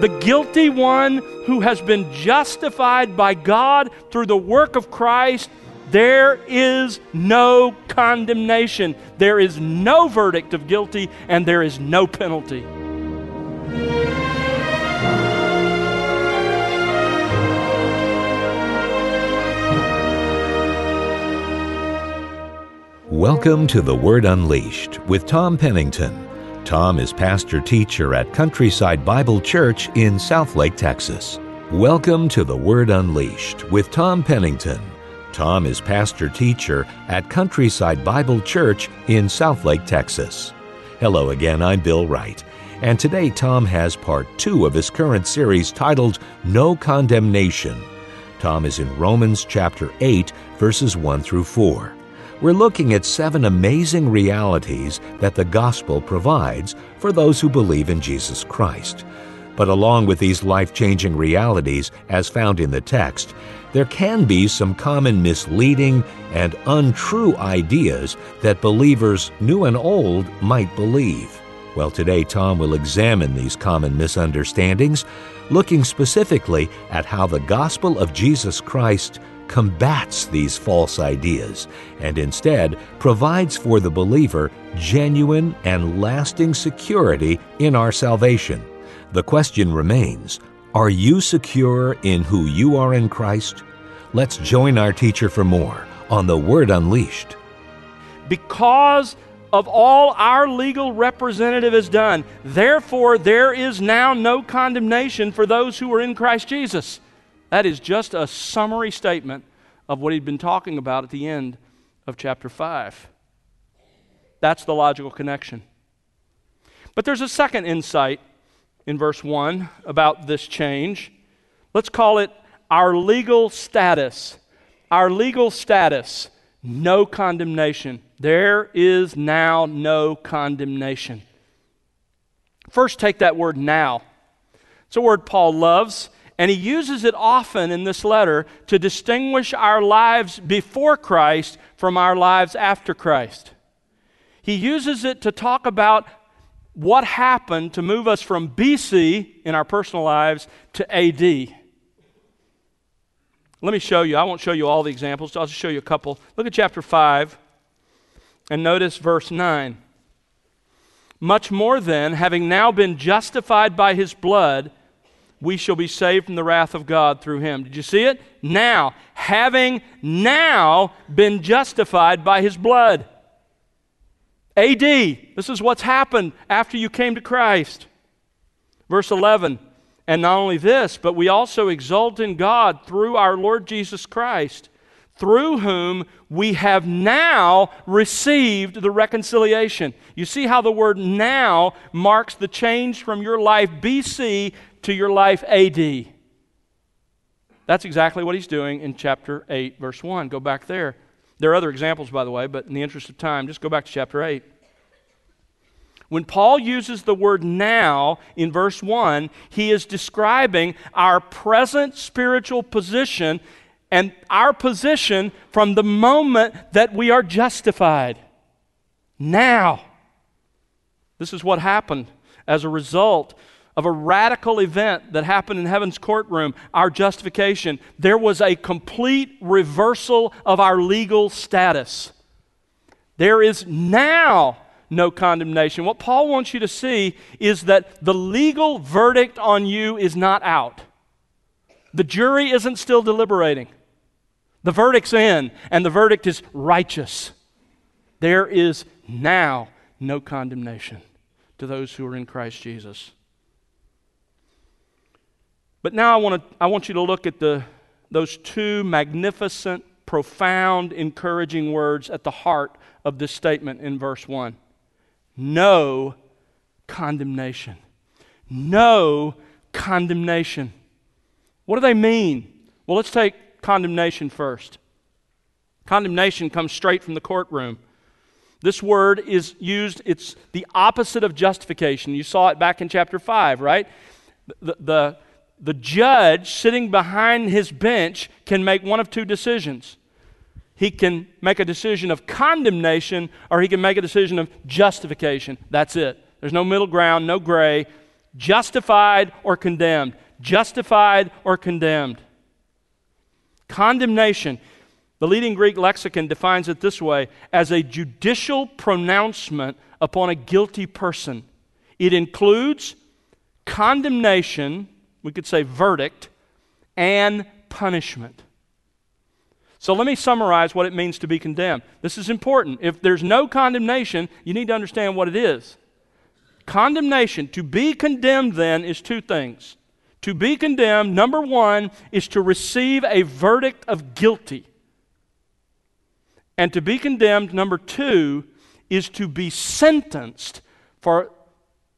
the guilty one who has been justified by God through the work of Christ, there is no condemnation. There is no verdict of guilty, and there is no penalty. Welcome to The Word Unleashed with Tom Pennington. Tom is pastor teacher at Countryside Bible Church in Southlake, Texas. Welcome to The Word Unleashed with Tom Pennington. Tom is pastor teacher at Countryside Bible Church in Southlake, Texas. Hello again, I'm Bill Wright, and today Tom has part two of his current series titled No Condemnation. Tom is in Romans chapter 8, verses 1 through 4 we're looking at seven amazing realities that the gospel provides for those who believe in Jesus Christ. But along with these life changing realities, as found in the text, there can be some common misleading and untrue ideas that believers, new and old, might believe. Well, today Tom will examine these common misunderstandings, looking specifically at how the gospel of Jesus Christ combats these false ideas and instead provides for the believer genuine and lasting security in our salvation. The question remains Are you secure in who you are in Christ? Let's join our teacher for more on the Word Unleashed. Because of all our legal representative has done, therefore there is now no condemnation for those who are in Christ Jesus. That is just a summary statement of what he'd been talking about at the end of chapter 5. That's the logical connection. But there's a second insight in verse 1 about this change. Let's call it our legal status. Our legal status, no condemnation. There is now no condemnation. First, take that word now. It's a word Paul loves. And he uses it often in this letter to distinguish our lives before Christ from our lives after Christ. He uses it to talk about what happened to move us from BC in our personal lives to AD. Let me show you. I won't show you all the examples, I'll just show you a couple. Look at chapter 5 and notice verse 9. Much more then, having now been justified by his blood, we shall be saved from the wrath of God through him. Did you see it? Now, having now been justified by his blood. AD, this is what's happened after you came to Christ. Verse 11, and not only this, but we also exult in God through our Lord Jesus Christ, through whom we have now received the reconciliation. You see how the word now marks the change from your life BC to your life AD. That's exactly what he's doing in chapter 8, verse 1. Go back there. There are other examples, by the way, but in the interest of time, just go back to chapter 8. When Paul uses the word now in verse 1, he is describing our present spiritual position and our position from the moment that we are justified. Now. This is what happened as a result of a radical event that happened in heaven's courtroom, our justification, there was a complete reversal of our legal status. There is now no condemnation. What Paul wants you to see is that the legal verdict on you is not out. The jury isn't still deliberating. The verdict's in, and the verdict is righteous. There is now no condemnation to those who are in Christ Jesus. But now I want, to, I want you to look at the, those two magnificent, profound, encouraging words at the heart of this statement in verse 1 no condemnation. No condemnation. What do they mean? Well, let's take condemnation first. Condemnation comes straight from the courtroom. This word is used, it's the opposite of justification. You saw it back in chapter 5, right? The, the, the judge sitting behind his bench can make one of two decisions. He can make a decision of condemnation or he can make a decision of justification. That's it. There's no middle ground, no gray. justified or condemned. Justified or condemned. Condemnation. The leading Greek lexicon defines it this way as a judicial pronouncement upon a guilty person. It includes condemnation, we could say verdict, and punishment. So let me summarize what it means to be condemned. This is important. If there's no condemnation, you need to understand what it is. Condemnation, to be condemned then, is two things. To be condemned, number one, is to receive a verdict of guilty. And to be condemned, number two, is to be sentenced for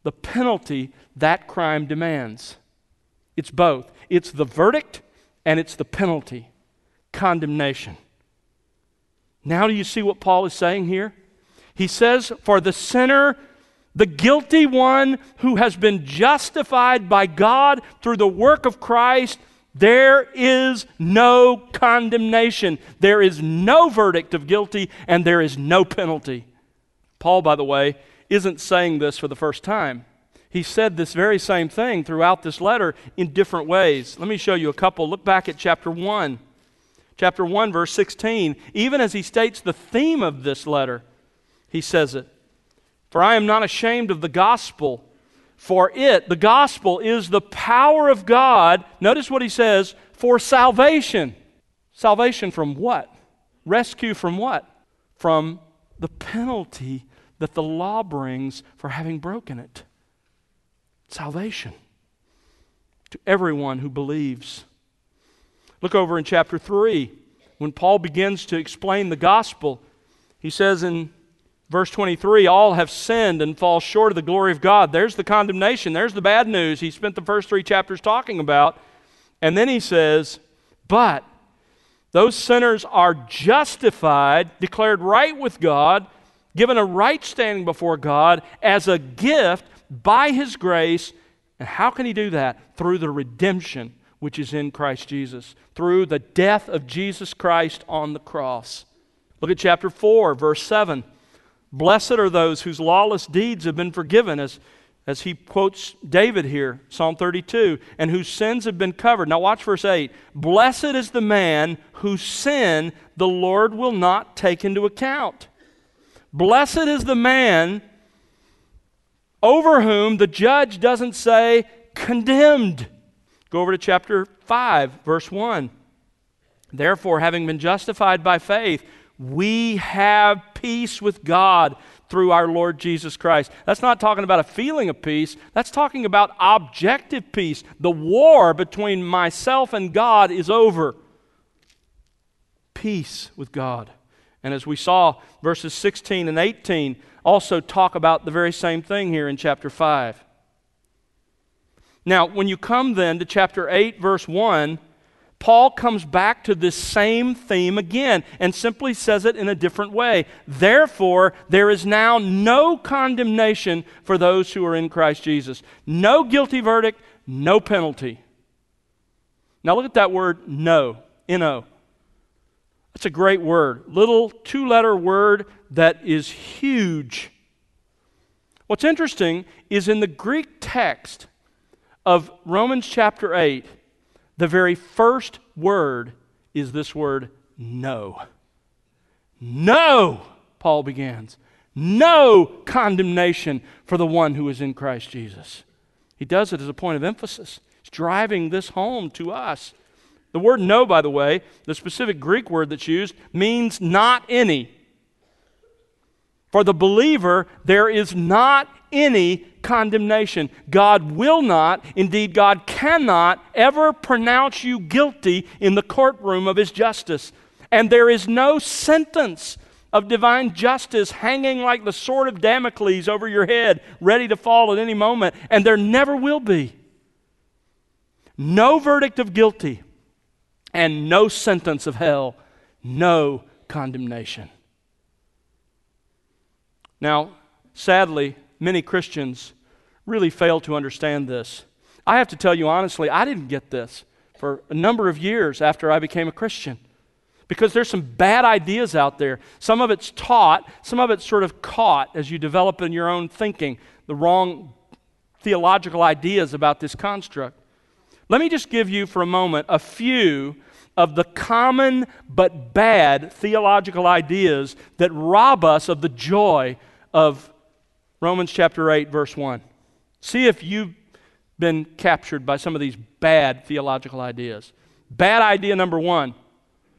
the penalty that crime demands. It's both. It's the verdict and it's the penalty condemnation. Now, do you see what Paul is saying here? He says, For the sinner, the guilty one who has been justified by God through the work of Christ, there is no condemnation. There is no verdict of guilty, and there is no penalty. Paul, by the way, isn't saying this for the first time. He said this very same thing throughout this letter in different ways. Let me show you a couple. Look back at chapter 1 chapter 1, verse 16, even as he states the theme of this letter, he says it For I am not ashamed of the gospel, for it, the gospel, is the power of God. Notice what he says for salvation. Salvation from what? Rescue from what? From the penalty that the law brings for having broken it. Salvation to everyone who believes. Look over in chapter 3 when Paul begins to explain the gospel. He says in verse 23 all have sinned and fall short of the glory of God. There's the condemnation, there's the bad news he spent the first three chapters talking about. And then he says, But those sinners are justified, declared right with God, given a right standing before God as a gift by His grace. And how can He do that? Through the redemption which is in Christ Jesus, through the death of Jesus Christ on the cross. Look at chapter 4, verse 7. Blessed are those whose lawless deeds have been forgiven, as, as he quotes David here, Psalm 32, and whose sins have been covered. Now, watch verse 8. Blessed is the man whose sin the Lord will not take into account. Blessed is the man over whom the judge doesn't say condemned. Go over to chapter 5, verse 1. Therefore, having been justified by faith, we have peace with God through our Lord Jesus Christ. That's not talking about a feeling of peace, that's talking about objective peace. The war between myself and God is over. Peace with God. And as we saw, verses 16 and 18 also talk about the very same thing here in chapter 5. Now, when you come then to chapter 8, verse 1, Paul comes back to this same theme again and simply says it in a different way. Therefore, there is now no condemnation for those who are in Christ Jesus. No guilty verdict, no penalty. Now, look at that word no, N O. That's a great word. Little two letter word that is huge. What's interesting is in the Greek text, of Romans chapter 8, the very first word is this word no. No, Paul begins. No condemnation for the one who is in Christ Jesus. He does it as a point of emphasis. He's driving this home to us. The word no, by the way, the specific Greek word that's used, means not any. For the believer, there is not any condemnation. God will not, indeed, God cannot ever pronounce you guilty in the courtroom of His justice. And there is no sentence of divine justice hanging like the sword of Damocles over your head, ready to fall at any moment. And there never will be. No verdict of guilty and no sentence of hell, no condemnation. Now, sadly, many Christians really fail to understand this. I have to tell you honestly, I didn't get this for a number of years after I became a Christian. Because there's some bad ideas out there. Some of it's taught, some of it's sort of caught as you develop in your own thinking the wrong theological ideas about this construct. Let me just give you for a moment a few of the common but bad theological ideas that rob us of the joy of Romans chapter 8, verse 1. See if you've been captured by some of these bad theological ideas. Bad idea number one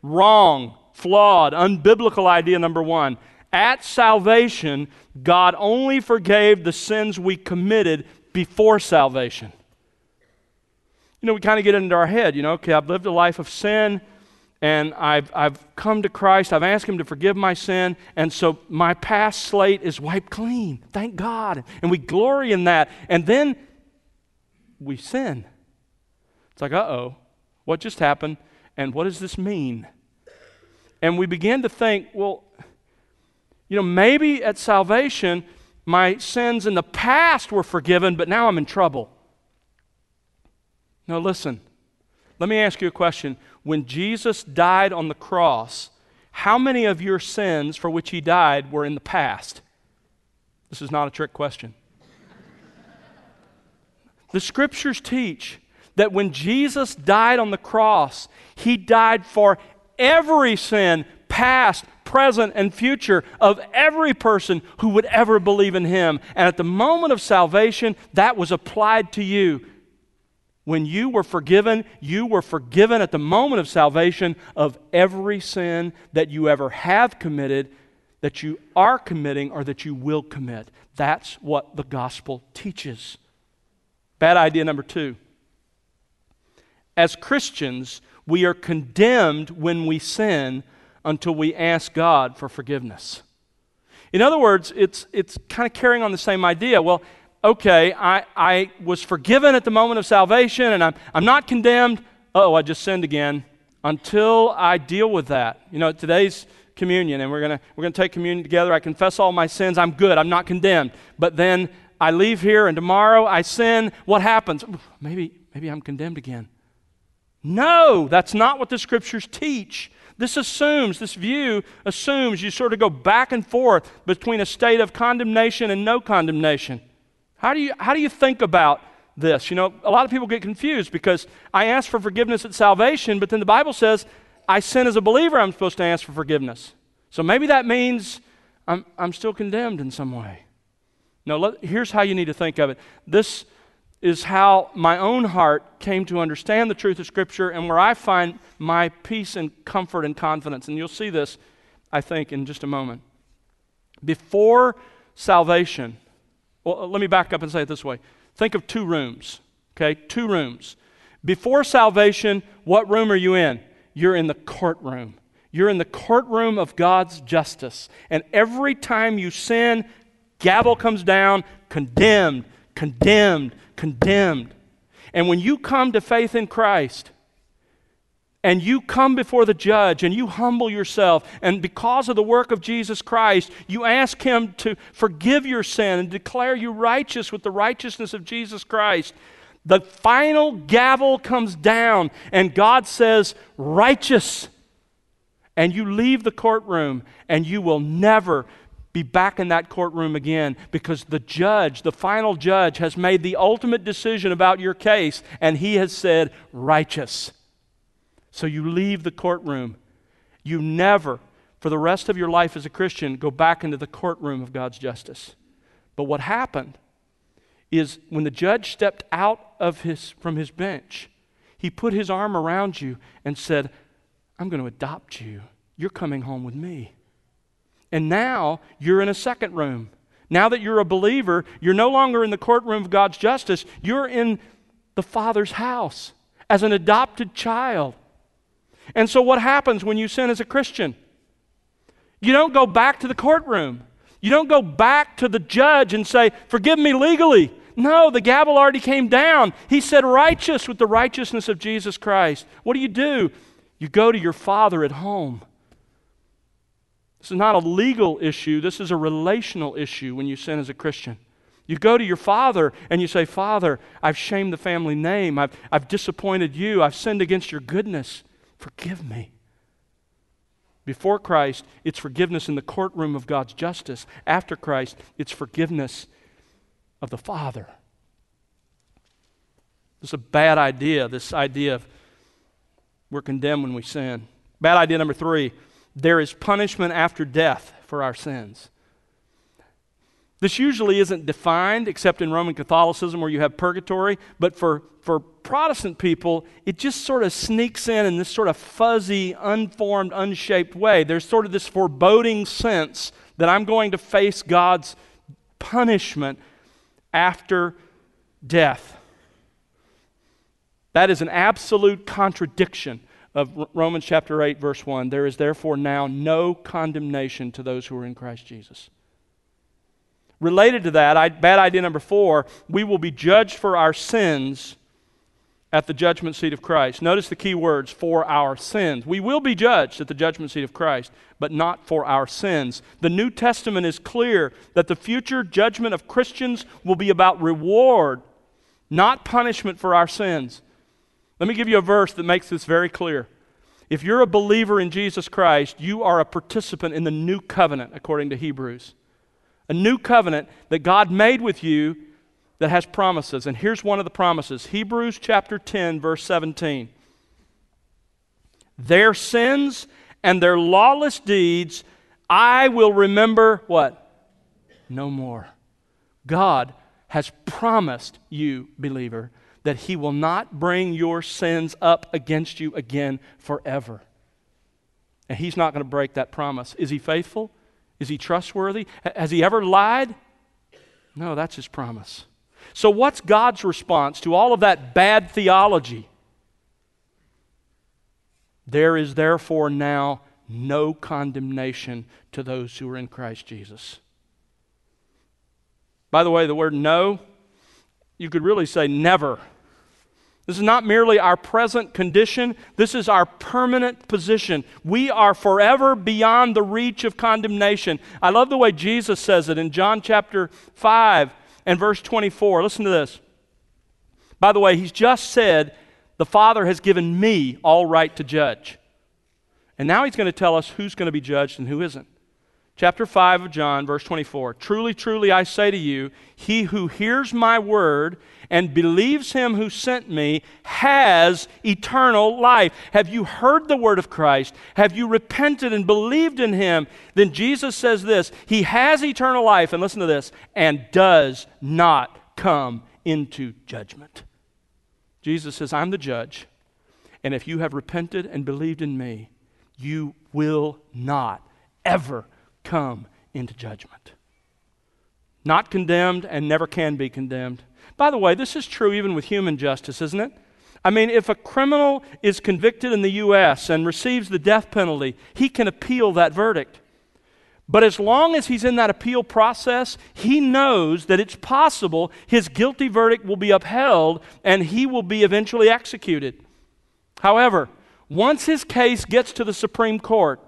wrong, flawed, unbiblical idea number one. At salvation, God only forgave the sins we committed before salvation you know, we kind of get into our head, you know, okay, I've lived a life of sin and I've, I've come to Christ. I've asked Him to forgive my sin. And so my past slate is wiped clean. Thank God. And we glory in that. And then we sin. It's like, uh oh, what just happened? And what does this mean? And we begin to think, well, you know, maybe at salvation, my sins in the past were forgiven, but now I'm in trouble. Now, listen, let me ask you a question. When Jesus died on the cross, how many of your sins for which he died were in the past? This is not a trick question. the scriptures teach that when Jesus died on the cross, he died for every sin, past, present, and future, of every person who would ever believe in him. And at the moment of salvation, that was applied to you when you were forgiven, you were forgiven at the moment of salvation of every sin that you ever have committed, that you are committing, or that you will commit. That's what the gospel teaches. Bad idea number two. As Christians, we are condemned when we sin until we ask God for forgiveness. In other words, it's, it's kind of carrying on the same idea. Well, okay, I, I was forgiven at the moment of salvation and I'm, I'm not condemned. Oh, I just sinned again until I deal with that. You know, today's communion and we're going we're going to take communion together. I confess all my sins. I'm good. I'm not condemned. But then I leave here and tomorrow I sin. What happens? Maybe maybe I'm condemned again. No, that's not what the scriptures teach. This assumes, this view assumes you sort of go back and forth between a state of condemnation and no condemnation. How do you, how do you think about this? You know, a lot of people get confused because I ask for forgiveness at salvation, but then the Bible says I sin as a believer, I'm supposed to ask for forgiveness. So maybe that means I'm, I'm still condemned in some way. No, let, here's how you need to think of it. This is how my own heart came to understand the truth of Scripture and where I find my peace and comfort and confidence. And you'll see this, I think, in just a moment. Before salvation, well, uh, let me back up and say it this way think of two rooms, okay? Two rooms. Before salvation, what room are you in? You're in the courtroom. You're in the courtroom of God's justice. And every time you sin, gavel comes down, condemned, condemned, condemned. And when you come to faith in Christ, and you come before the judge and you humble yourself, and because of the work of Jesus Christ, you ask Him to forgive your sin and declare you righteous with the righteousness of Jesus Christ, the final gavel comes down and God says, Righteous. And you leave the courtroom and you will never be back in that courtroom again because the judge, the final judge, has made the ultimate decision about your case and he has said, Righteous. So you leave the courtroom. You never, for the rest of your life as a Christian, go back into the courtroom of God's justice. But what happened is when the judge stepped out of his, from his bench, he put his arm around you and said, I'm going to adopt you. You're coming home with me. And now you're in a second room. Now that you're a believer, you're no longer in the courtroom of God's justice. You're in the Father's house as an adopted child. And so, what happens when you sin as a Christian? You don't go back to the courtroom. You don't go back to the judge and say, Forgive me legally. No, the gavel already came down. He said, Righteous with the righteousness of Jesus Christ. What do you do? You go to your Father at home. This is not a legal issue, this is a relational issue when you sin as a Christian. You go to your father and you say, Father, I've shamed the family name. I've, I've disappointed you. I've sinned against your goodness. Forgive me. Before Christ, it's forgiveness in the courtroom of God's justice. After Christ, it's forgiveness of the Father. This is a bad idea, this idea of we're condemned when we sin. Bad idea number three there is punishment after death for our sins. This usually isn't defined except in Roman Catholicism where you have purgatory, but for, for Protestant people, it just sort of sneaks in in this sort of fuzzy, unformed, unshaped way. There's sort of this foreboding sense that I'm going to face God's punishment after death. That is an absolute contradiction of Romans chapter 8, verse 1. There is therefore now no condemnation to those who are in Christ Jesus. Related to that, bad idea number four, we will be judged for our sins at the judgment seat of Christ. Notice the key words for our sins. We will be judged at the judgment seat of Christ, but not for our sins. The New Testament is clear that the future judgment of Christians will be about reward, not punishment for our sins. Let me give you a verse that makes this very clear. If you're a believer in Jesus Christ, you are a participant in the new covenant, according to Hebrews. A new covenant that God made with you that has promises. And here's one of the promises Hebrews chapter 10, verse 17. Their sins and their lawless deeds I will remember what? No more. God has promised you, believer, that He will not bring your sins up against you again forever. And He's not going to break that promise. Is He faithful? Is He trustworthy? Has He ever lied? No, that's His promise. So, what's God's response to all of that bad theology? There is therefore now no condemnation to those who are in Christ Jesus. By the way, the word no, you could really say never this is not merely our present condition, this is our permanent position. We are forever beyond the reach of condemnation. I love the way Jesus says it in John chapter 5 and verse 24. Listen to this. By the way, he's just said, The Father has given me all right to judge. And now he's going to tell us who's going to be judged and who isn't. Chapter 5 of John, verse 24. Truly, truly, I say to you, he who hears my word and believes him who sent me has eternal life. Have you heard the word of Christ? Have you repented and believed in him? Then Jesus says this He has eternal life, and listen to this, and does not come into judgment. Jesus says, I'm the judge, and if you have repented and believed in me, you will not ever come into judgment. Not condemned and never can be condemned. By the way, this is true even with human justice, isn't it? I mean, if a criminal is convicted in the U.S. and receives the death penalty, he can appeal that verdict. But as long as he's in that appeal process, he knows that it's possible his guilty verdict will be upheld and he will be eventually executed. However, once his case gets to the Supreme Court,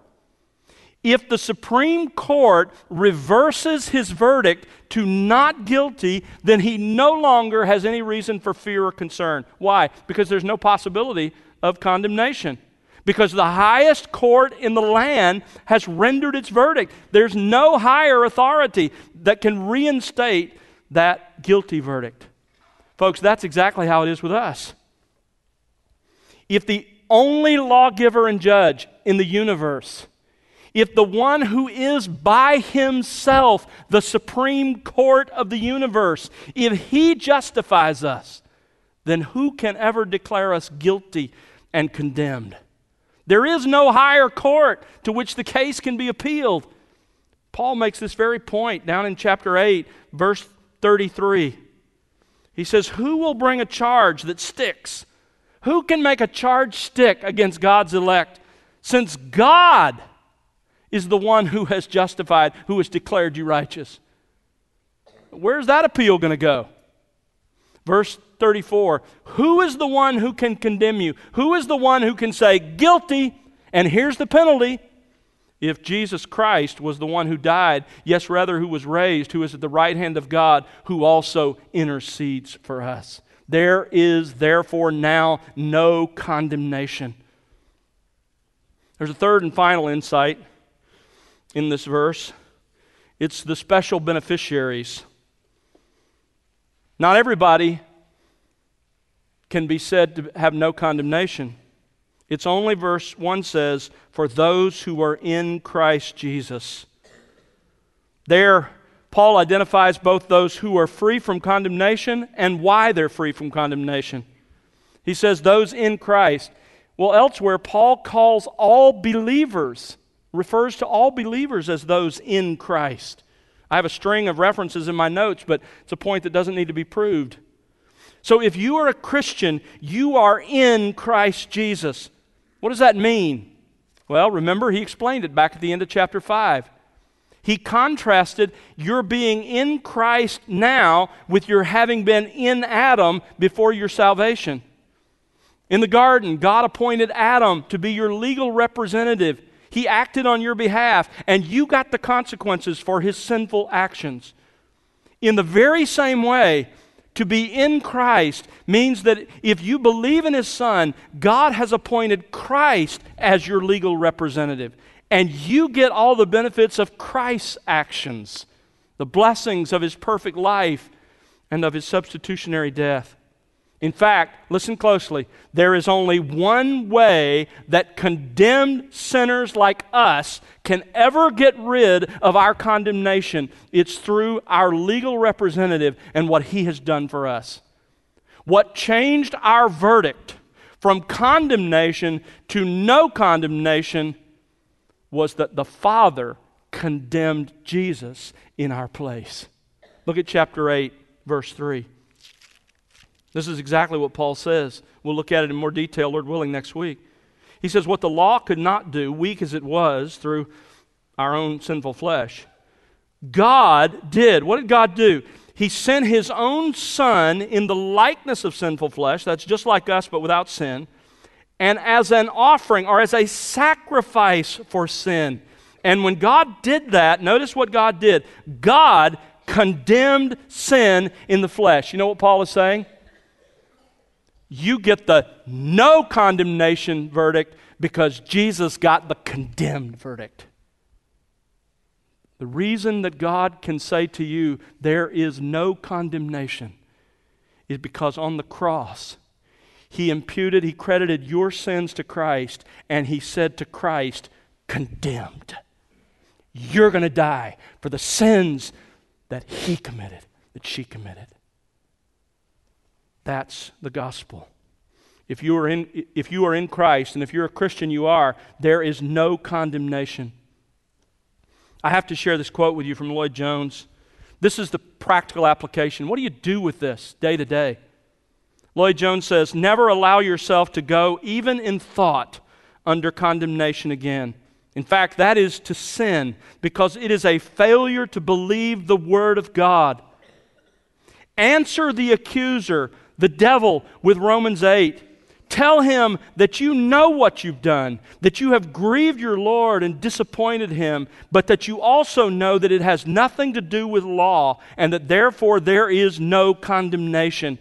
if the Supreme Court reverses his verdict to not guilty, then he no longer has any reason for fear or concern. Why? Because there's no possibility of condemnation. Because the highest court in the land has rendered its verdict. There's no higher authority that can reinstate that guilty verdict. Folks, that's exactly how it is with us. If the only lawgiver and judge in the universe if the one who is by himself the supreme court of the universe, if he justifies us, then who can ever declare us guilty and condemned? There is no higher court to which the case can be appealed. Paul makes this very point down in chapter 8, verse 33. He says, Who will bring a charge that sticks? Who can make a charge stick against God's elect? Since God is the one who has justified, who has declared you righteous. Where's that appeal going to go? Verse 34 Who is the one who can condemn you? Who is the one who can say, guilty? And here's the penalty. If Jesus Christ was the one who died, yes, rather, who was raised, who is at the right hand of God, who also intercedes for us. There is therefore now no condemnation. There's a third and final insight in this verse. It's the special beneficiaries. Not everybody can be said to have no condemnation. It's only verse 1 says, for those who are in Christ Jesus. There, Paul identifies both those who are free from condemnation and why they're free from condemnation. He says, those in Christ. Well, elsewhere, Paul calls all believers, refers to all believers as those in Christ. I have a string of references in my notes, but it's a point that doesn't need to be proved. So if you are a Christian, you are in Christ Jesus. What does that mean? Well, remember, he explained it back at the end of chapter 5. He contrasted your being in Christ now with your having been in Adam before your salvation. In the garden, God appointed Adam to be your legal representative. He acted on your behalf, and you got the consequences for his sinful actions. In the very same way, to be in Christ means that if you believe in His Son, God has appointed Christ as your legal representative. And you get all the benefits of Christ's actions, the blessings of His perfect life, and of His substitutionary death. In fact, listen closely. There is only one way that condemned sinners like us can ever get rid of our condemnation. It's through our legal representative and what he has done for us. What changed our verdict from condemnation to no condemnation was that the Father condemned Jesus in our place. Look at chapter 8, verse 3. This is exactly what Paul says. We'll look at it in more detail, Lord willing, next week. He says, What the law could not do, weak as it was through our own sinful flesh, God did. What did God do? He sent His own Son in the likeness of sinful flesh, that's just like us, but without sin, and as an offering or as a sacrifice for sin. And when God did that, notice what God did. God condemned sin in the flesh. You know what Paul is saying? You get the no condemnation verdict because Jesus got the condemned verdict. The reason that God can say to you, there is no condemnation, is because on the cross, He imputed, He credited your sins to Christ, and He said to Christ, condemned. You're going to die for the sins that He committed, that she committed. That's the gospel. If you, are in, if you are in Christ, and if you're a Christian, you are, there is no condemnation. I have to share this quote with you from Lloyd Jones. This is the practical application. What do you do with this day to day? Lloyd Jones says, Never allow yourself to go, even in thought, under condemnation again. In fact, that is to sin because it is a failure to believe the Word of God. Answer the accuser the devil with Romans 8. Tell him that you know what you've done, that you have grieved your Lord and disappointed him, but that you also know that it has nothing to do with law, and that therefore there is no condemnation.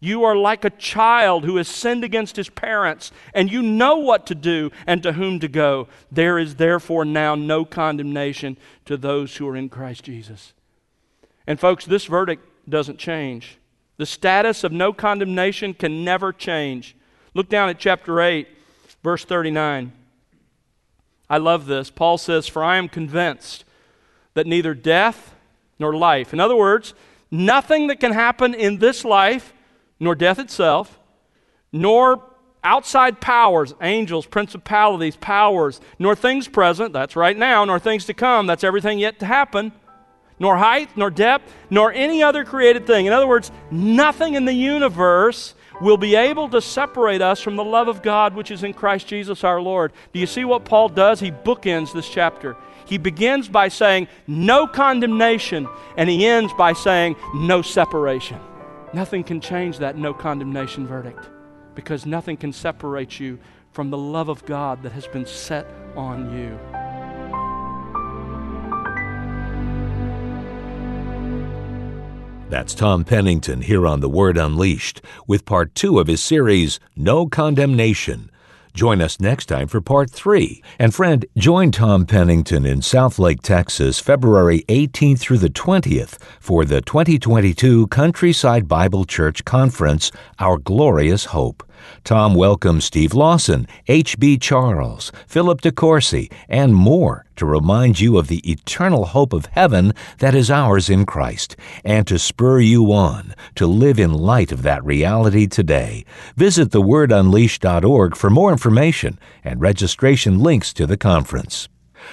You are like a child who has sinned against his parents, and you know what to do and to whom to go. There is therefore now no condemnation to those who are in Christ Jesus. And, folks, this verdict doesn't change. The status of no condemnation can never change. Look down at chapter 8, verse 39. I love this. Paul says, For I am convinced that neither death nor life, in other words, nothing that can happen in this life, nor death itself, nor outside powers, angels, principalities, powers, nor things present, that's right now, nor things to come, that's everything yet to happen nor height, nor depth, nor any other created thing. In other words, nothing in the universe will be able to separate us from the love of God which is in Christ Jesus our Lord. Do you see what Paul does? He bookends this chapter. He begins by saying, no condemnation, and he ends by saying, no separation. Nothing can change that no condemnation verdict because nothing can separate you from the love of God that has been set on you. That's Tom Pennington here on The Word Unleashed with part two of his series, No Condemnation Join us next time for part three. And friend, join Tom Pennington in Southlake, Texas, February 18th through the 20th for the 2022 Countryside Bible Church Conference, Our Glorious Hope. Tom welcomes Steve Lawson, H.B. Charles, Philip DeCourcy, and more to remind you of the eternal hope of heaven that is ours in Christ and to spur you on to live in light of that reality today. Visit thewordunleashed.org for more information and registration links to the conference.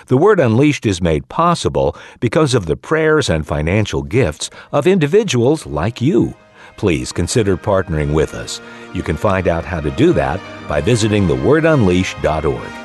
The Word Unleashed is made possible because of the prayers and financial gifts of individuals like you please consider partnering with us. You can find out how to do that by visiting thewordunleashed.org.